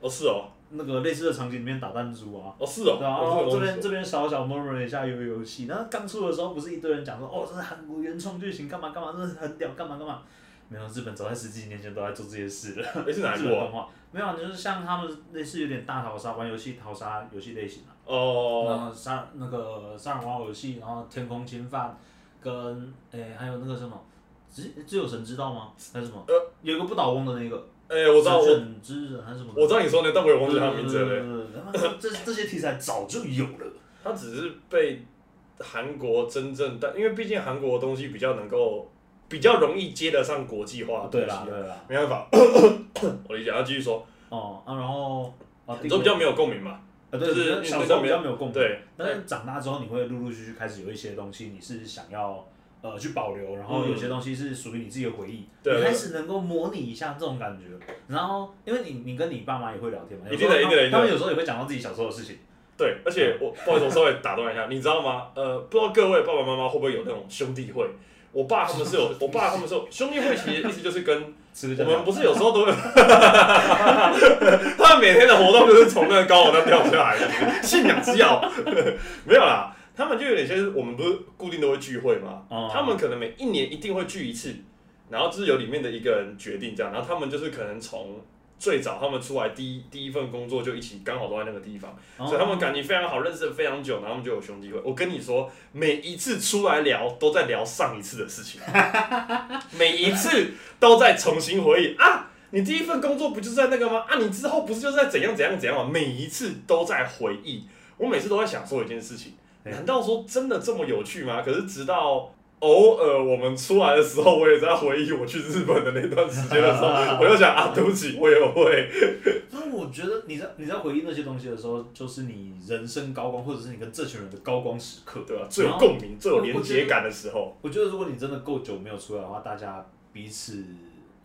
哦，是哦，那个类似的场景里面打弹珠啊。哦是哦，对啊，哦然后这边这边小小 murmur 一下鱿鱼游戏，然后刚出的时候不是一堆人讲说，哦，这是韩国原创剧情，干嘛干嘛，真的是很屌，干嘛干嘛。没有，日本早在十几年前都在做这些事了。哎是哪一部啊？日本动画没有，就是像他们类似有点大逃杀玩游戏逃杀游戏类型啊。哦，然后杀那个杀人王游戏，然后天空侵犯，跟诶、还有那个什么，只只有神知道吗？还是什么？呃，有一个不倒翁的那个，哎，我知道，我卷之人还是什么？我知道你说的，但我也忘记他名字了。这这些题材早就有了。他只是被韩国真正，但因为毕竟韩国的东西比较能够比较容易接得上国际化的东对西啊，啦对啦，没办法，我理解。要继续说，哦啊，然后啊，你都比较没有共鸣嘛？啊，对，就是小时候比较没有共鸣，对，但是长大之后，你会陆陆续续开始有一些东西，你是想要呃去保留，然后有些东西是属于你自己的回忆，嗯对你开始能够模拟一下这种感觉。然后，因为你你跟你爸妈也会聊天嘛，一定的一定的他们有时候也会讲到自己小时候的事情。对，而且我不好意思，我稍微打断一下，你知道吗？呃，不知道各位爸爸妈妈会不会有那种兄弟会？我爸他们是有，我爸他们是有兄弟会，其实意思就是跟我们不是有时候都会，他们每天的活动就是从那个高楼上掉下来，信仰之药，没有啦。他们就有点像是我们不是固定都会聚会嘛？哦他们可能每一年一定会聚一次，然后就是由里面的一个人决定这样，然后他们就是可能从最早他们出来第一第一份工作就一起，刚好都在那个地方，哦所以他们感情非常好，认识了非常久，然后他们就有兄弟会。我跟你说，每一次出来聊都在聊上一次的事情，每一次都在重新回忆啊。你第一份工作不就是在那个吗？啊，你之后不是就是在怎样怎样怎样吗？每一次都在回忆。我每次都在想说一件事情，对难道说真的这么有趣吗？可是直到偶尔我们出来的时候，我也在回忆我去日本的那段时间的时候，我就想啊，对不起，我也会。所以我觉得你在你在回忆那些东西的时候，就是你人生高光，或者是你跟这群人的高光时刻。对吧、最有共鸣、最有连接感的时候，我觉得如果你真的够久没有出来的话，大家彼此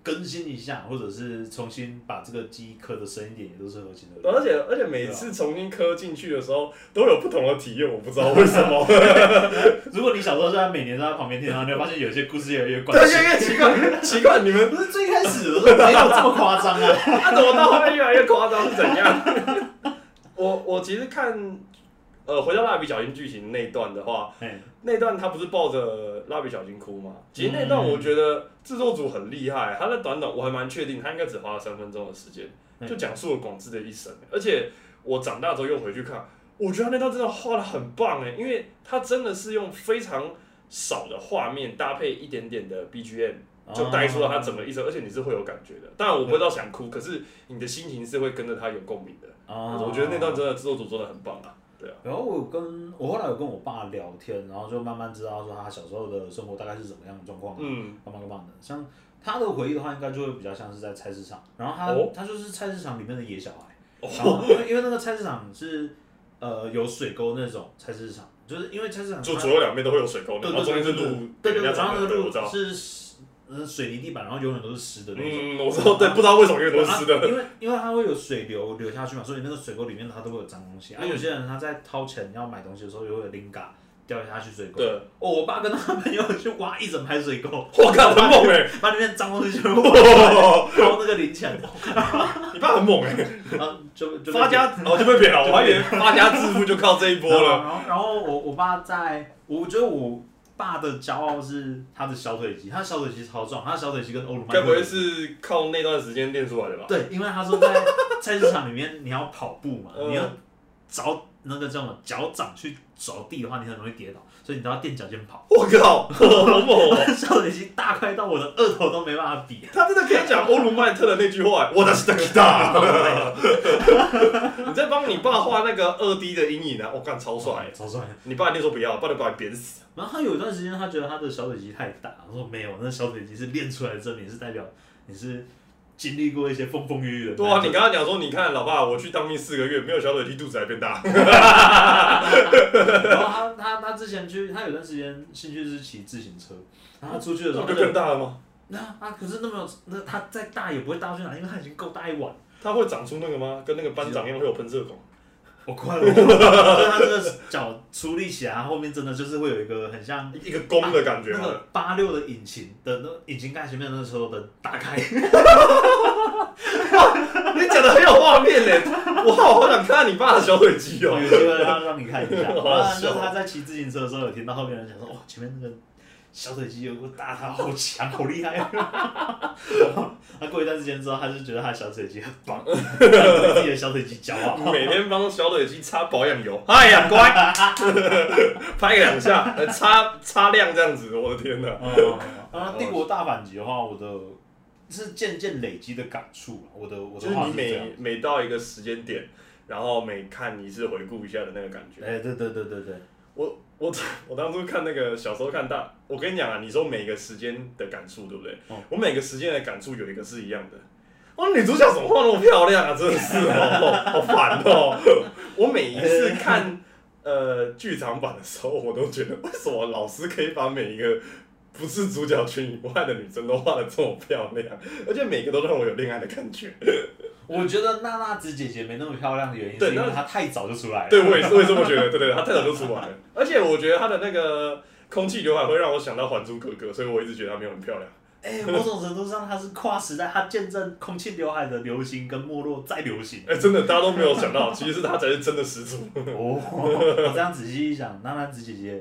更新一下，或者是重新把这个记忆刻的深一点，也都是合情合理。而且而且每次重新刻进去的时候，都有不同的体验，我不知道为什么。如果你小时候就在每年都在旁边听，然后你会发现有些故事越来越怪越。来越奇怪，奇怪，你们不是最开始的时候没有这么夸张啊。那 怎么到后面越来越夸张是怎样？我我其实看，呃，回到蜡笔小新剧情那一段的话，哎，那段他不是抱着蜡笔小新哭吗？其实那段我觉得制作组很厉害，他在短短我还蛮确定，他应该只花了三分钟的时间，嗯就讲述了广志的一生。而且我长大之后又回去看，我觉得他那段真的画的很棒哎，因为他真的是用非常少的画面搭配一点点的 BGM，就带出了他整个一生，而且你是会有感觉的。当然我不知道想哭，可是你的心情是会跟着他有共鸣的。啊我觉得那段真的制作组做的很棒啊。对啊，然后我跟我后来有跟我爸聊天，然后就慢慢知道说他小时候的生活大概是怎么样的状况，嗯，干嘛干嘛的。像他的回忆的话，应该就会比较像是在菜市场，然后他、哦他就是菜市场里面的野小孩。哦然后因为因为那个菜市场是呃有水沟那种菜市场，就是因为菜市场就左右两边都会有水沟，然后中间是路，对对对，人家然后那个路。是呃水泥地板，然后永远都是湿的那种。嗯，我知道，对，不知道为什么因为都是湿的。啊因为因为它会有水流流下去嘛，所以那个水沟里面它都会有脏东西。啊，嗯有些人他在掏钱要买东西的时候，也会有灵感掉下去水沟。对，哦，我爸跟他朋友去挖一整排水沟，我靠，很猛哎！把里面脏东西全部挖出 那个零钱，你爸很猛哎，然 后就就发家哦就被骗了，我还以为发家致富就靠这一波了。然后然后我我爸在，我觉得我爸的骄傲是他的小腿肌，他的小腿肌超壮，他的小腿肌跟欧鲁曼。该不会是靠那段时间练出来的吧？对，因为他说在菜市场里面你要跑步嘛，嗯你要找那个叫什么脚掌去着地的话，你很容易跌倒，所以你都要垫脚尖跑。我靠，好猛哦！小腿肌大块到我的二头都没办法比。他真的可以讲欧鲁麦特的那句话，我的是的 guitar。你在帮你爸画那个二 D 的阴影啊，我干超帅！超帅。你爸一定说不要，不然把你扁死。然后他有一段时间，他觉得他的小腿肌太大，我说没有，那小腿肌是练出来的证明，是代表你是经历过一些风风雨雨的。对啊，你刚刚讲说，你看老爸，我去当兵四个月，没有小腿踢，肚子还变大。然后他他他之前去，他有段时间兴趣是骑自行车，然后他出去的时候，不就更大了吗？那啊，可是那么，那他再大也不会大去哪，因为他已经够大一碗。他会长出那个吗？跟那个班长一样会有喷射孔？我快了，就是他这个脚出力起来，他后面真的就是会有一个很像一个弓的感觉吗？那个八六的引擎的那引擎盖前面那时候的打开，你讲的很有画面呢，我好好想看看你爸的小腿肌有哦。机会让让你看一下。好然后笑就是他在骑自行车的时候，有听到后面人讲说，哇，前面那个小腿肌有个大，他好强，好厉害。然后他过一段时间之后，他就觉得他的小腿肌很棒，对自己的小腿肌骄傲。每天帮小腿肌擦保养油，哎呀乖，拍两下，呃擦擦亮这样子，我的天哪！哦，啊，帝国大反击的话，我的是渐渐累积的感触啊我的我的就是你。每每到一个时间点，然后每看一次回顾一下的那个感觉。哎，对对对对对，我我我当初看那个小时候看大，我跟你讲啊，你说每个时间的感触对不对？哦我每个时间的感触有一个是一样的。哦，女主角怎么画那么漂亮啊？真的是哦，好烦哦！我每一次看呃剧场版的时候，我都觉得为什么老师可以把每一个不是主角群以外的女生都画的这么漂亮，而且每个都让我有恋爱的感觉。我觉得娜娜子姐姐没那么漂亮的原因，对是因为她太早就出来了。对，我也是，我也这么觉得。对对，她太早就出来了，而且我觉得她的那个空气刘海会让我想到《还珠格格》，所以我一直觉得她没有很漂亮。哎、某种程度上，她是跨时代，她见证空气刘海的流行跟没落再流行。哎、真的，大家都没有想到，其实是她才是真的始祖。哦，我这样仔细一想，娜娜子姐姐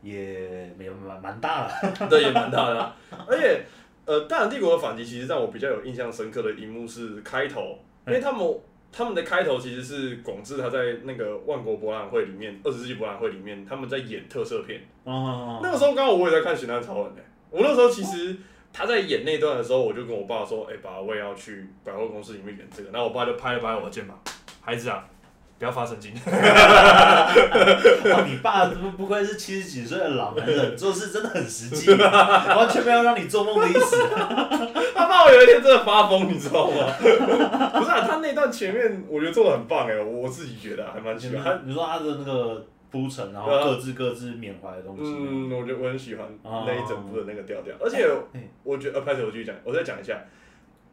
也没有蛮蛮大了。对，也蛮大的啊、而且，呃，大洋帝国的反击其实让我比较有印象深刻的一幕是开头，因为他们他们的开头其实是广志他在那个万国博览会里面，二十世纪博览会里面他们在演特色片，哦，那个时候刚好我也在看《寻蛋超人》呢，我那时候其实他在演那段的时候，我就跟我爸说：“哎、爸，我也要去百货公司里面演这个。”然后我爸就拍了拍我的肩膀：“孩子啊，不要发神经。哦，你爸不不愧是七十几岁的老男人，做事真的很实际，完全没有让你做梦的意思。”他怕我有一天真的发疯，你知道吗？不是啊，他那段前面我觉得做的很棒哎，我自己觉得还蛮喜欢。他你说他的那个铺陈，然后各自各自缅怀的东西。嗯，我觉得我很喜欢哦那一整部的那个调调，而且哎我觉得呃，拍手我继续讲，我再讲一下，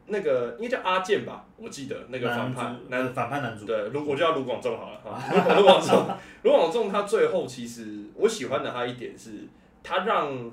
那个应该叫阿健吧，我记得那个反派男反派男主，对，卢我就叫卢广仲好了哈。卢广仲，卢广仲他最后其实我喜欢的他一点是，他让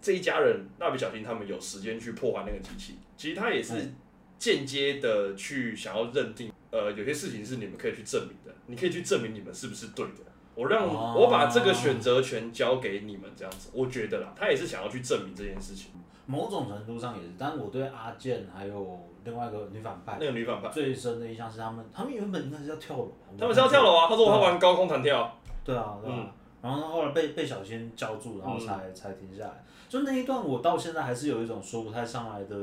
这一家人蜡笔小新他们有时间去破坏那个机器。其实他也是嗯间接的去想要认定，呃，有些事情是你们可以去证明的，你可以去证明你们是不是对的。我让、哦我把这个选择权交给你们，这样子，我觉得啦，他也是想要去证明这件事情。某种程度上也是。但我对阿健还有另外一个女反派那个女反派，最深的印象是他们，他们原本应该是要跳楼，他们是要跳楼啊，他说我要玩高空弹跳，对啊，对啊。嗯然后后来被被小仙叫住，然后才、才停下来。就那一段，我到现在还是有一种说不太上来的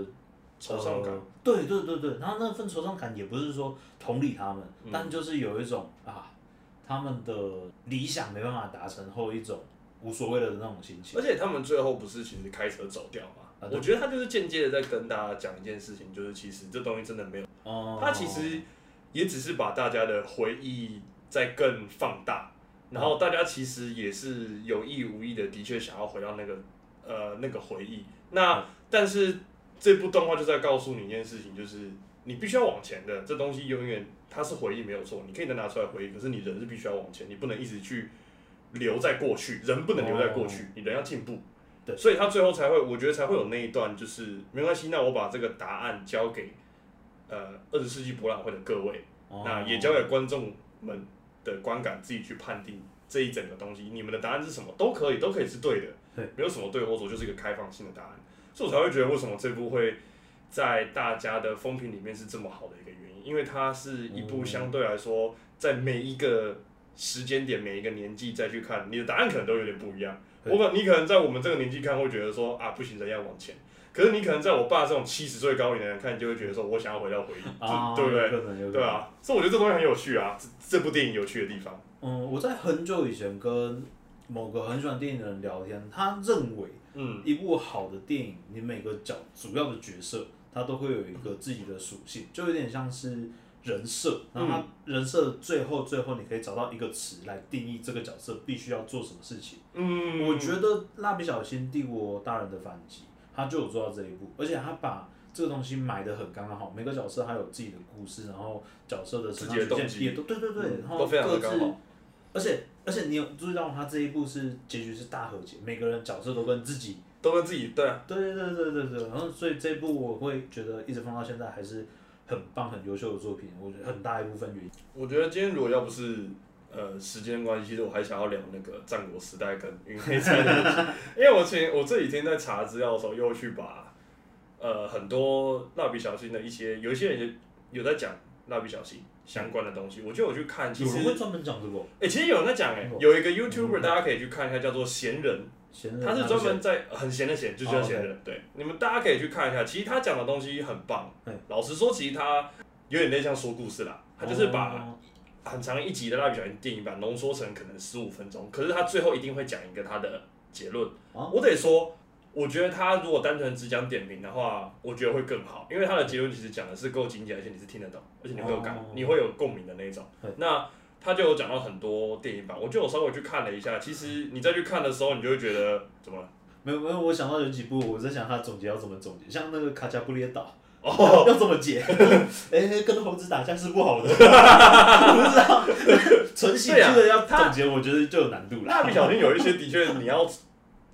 惆怅感呃。对对对对，然后那份惆怅感也不是说同理他们，嗯但就是有一种啊，他们的理想没办法达成后一种无所谓的那种心情。而且他们最后不是其实开车走掉嘛？我觉得他就是间接的在跟大家讲一件事情，就是其实这东西真的没有，哦，他其实也只是把大家的回忆在更放大，然后大家其实也是有意无意的，的确想要回到那个呃那个回忆。那但是这部动画就在告诉你一件事情，就是你必须要往前的，这东西永远它是回忆没有错，你可以再拿出来回忆，可是你人是必须要往前，你不能一直去留在过去，人不能留在过去，你人要进步。对所以他最后才会，我觉得才会有那一段，就是没关系，那我把这个答案交给呃二十世纪博览会的各位，哦。那也交给观众们的观感自己去判定这一整个东西，你们的答案是什么都可以，都可以是对的，对，没有什么对或错，就是一个开放性的答案，所以我才会觉得为什么这部会在大家的风评里面是这么好的一个原因，因为它是一部嗯相对来说在每一个时间点、每一个年纪再去看，你的答案可能都有点不一样。对我可你可能在我们这个年纪看会觉得说啊不行，人要往前。可是你可能在我爸这种七十岁高龄的人看，你就会觉得说我想要回到回忆，对不对？对啊，所以我觉得这东西很有趣啊，这这部电影有趣的地方。嗯，我在很久以前跟某个很喜欢电影的人聊天，他认为嗯一部好的电影，你每个角主要的角色，他都会有一个自己的属性，就有点像是人设。然后他人设最后最后，你可以找到一个词来定义这个角色必须要做什么事情。嗯，我觉得《蜡笔小新：帝国大人的反击》，他就有做到这一步，而且他把这个东西埋得很刚刚好，每个角色他有自己的故事，然后角色的成长自己的动机曲线也都对对对，嗯然后各自好，而且而且你有注意到他这一步是结局是大和解，每个人角色都跟自己，都跟自己对啊，对对对对对对，然后所以这一部我会觉得一直放到现在还是很棒很优秀的作品，我觉得很大一部分原因。我觉得今天如果要不是呃时间关系，其实我还想要聊那个战国时代跟云黑战的东西，因为我前我这几天在查资料的时候，又去把呃很多蜡笔小新的一些有一些人有在讲蜡笔小新相关的东西，我就有去看，其实有人会专门讲这个哦，哎、其实有人在讲哎、嗯有一个 YouTuber 大家可以去看一下，叫做闲人，闲人他是专门在很闲的闲，就叫哦闲人。对，你们大家可以去看一下，其实他讲的东西很棒嗯。老实说，其实他有点类似像说故事啦，他就是把哦很长一集的蜡笔小新电影版浓缩成可能十五分钟，可是他最后一定会讲一个他的结论。哦我得说，我觉得他如果单纯只讲点评的话，我觉得会更好，因为他的结论其实讲的是够精简，而且你是听得懂，而且你会有感，哦你会有共鸣的那种。那他就有讲到很多电影版，我就有稍微去看了一下，其实你再去看的时候，你就会觉得怎么了？没有没有，我想到有几部，我在想他总结要怎么总结，像那个卡加布列岛，哦，要怎么解？哎、跟猴子打架是不好的，我不知道，纯喜剧的要总结，我觉得就有难度了。蜡笔小新有一些的确你要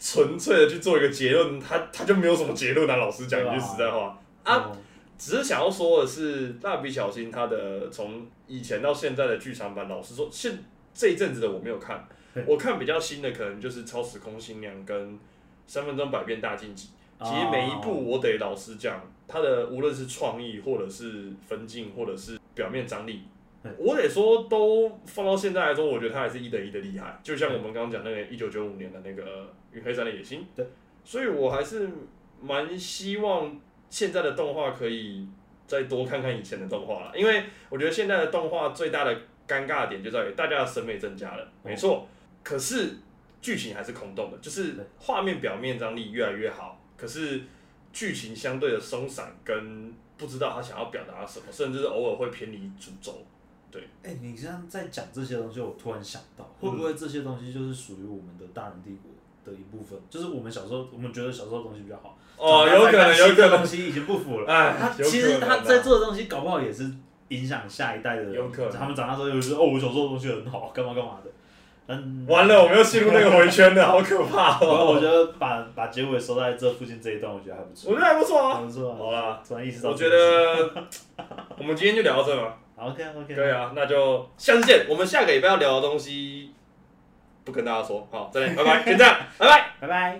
纯粹的去做一个结论，他他就没有什么结论啊。老实讲一句实在话，啊哦只是想要说的是，蜡笔小新它的从以前到现在的剧场版，老实说，现这一阵子的我没有看，我看比较新的可能就是《超时空新娘》跟《三分钟百变大晋级》。其实每一部我得老实讲，它的无论是创意，或者是分镜，或者是表面张力，我得说都放到现在来说，我觉得它还是一等一的厉害。就像我们刚刚讲那个一九九五年的那个《云黑山的野心》，对，所以我还是蛮希望现在的动画可以再多看看以前的动画了，因为我觉得现在的动画最大的尴尬点就在于大家的审美增加了，没错，可是剧情还是空洞的，就是画面表面张力越来越好，可是剧情相对的松散，跟不知道他想要表达什么，甚至是偶尔会偏离主轴。对。哎、你这样在讲这些东西，我突然想到，会嗯不会这些东西就是属于我们的大人帝国的一部分？就是我们小时候，我们觉得小时候的东西比较好。哦，有可能，有可能东，西已经不符了。哎他，其实他在做的东西，搞不好也是影响下一代的人。有可能他们长大之后又是哦，我小时候的东西很好，干嘛干嘛的。嗯，完了，我们又陷入那个回圈了，好可怕然后我哦！觉得把把结尾收在这附近这一段，我觉得还不错。我觉得还不错啊。还不错啊。好啦，突然意识到我觉得我们今天就聊到这吧。OK OK。可以啊，那就下次见。我们下个礼拜要聊的东西不跟大家说，好，再见，拜拜，就这样，拜拜。拜拜。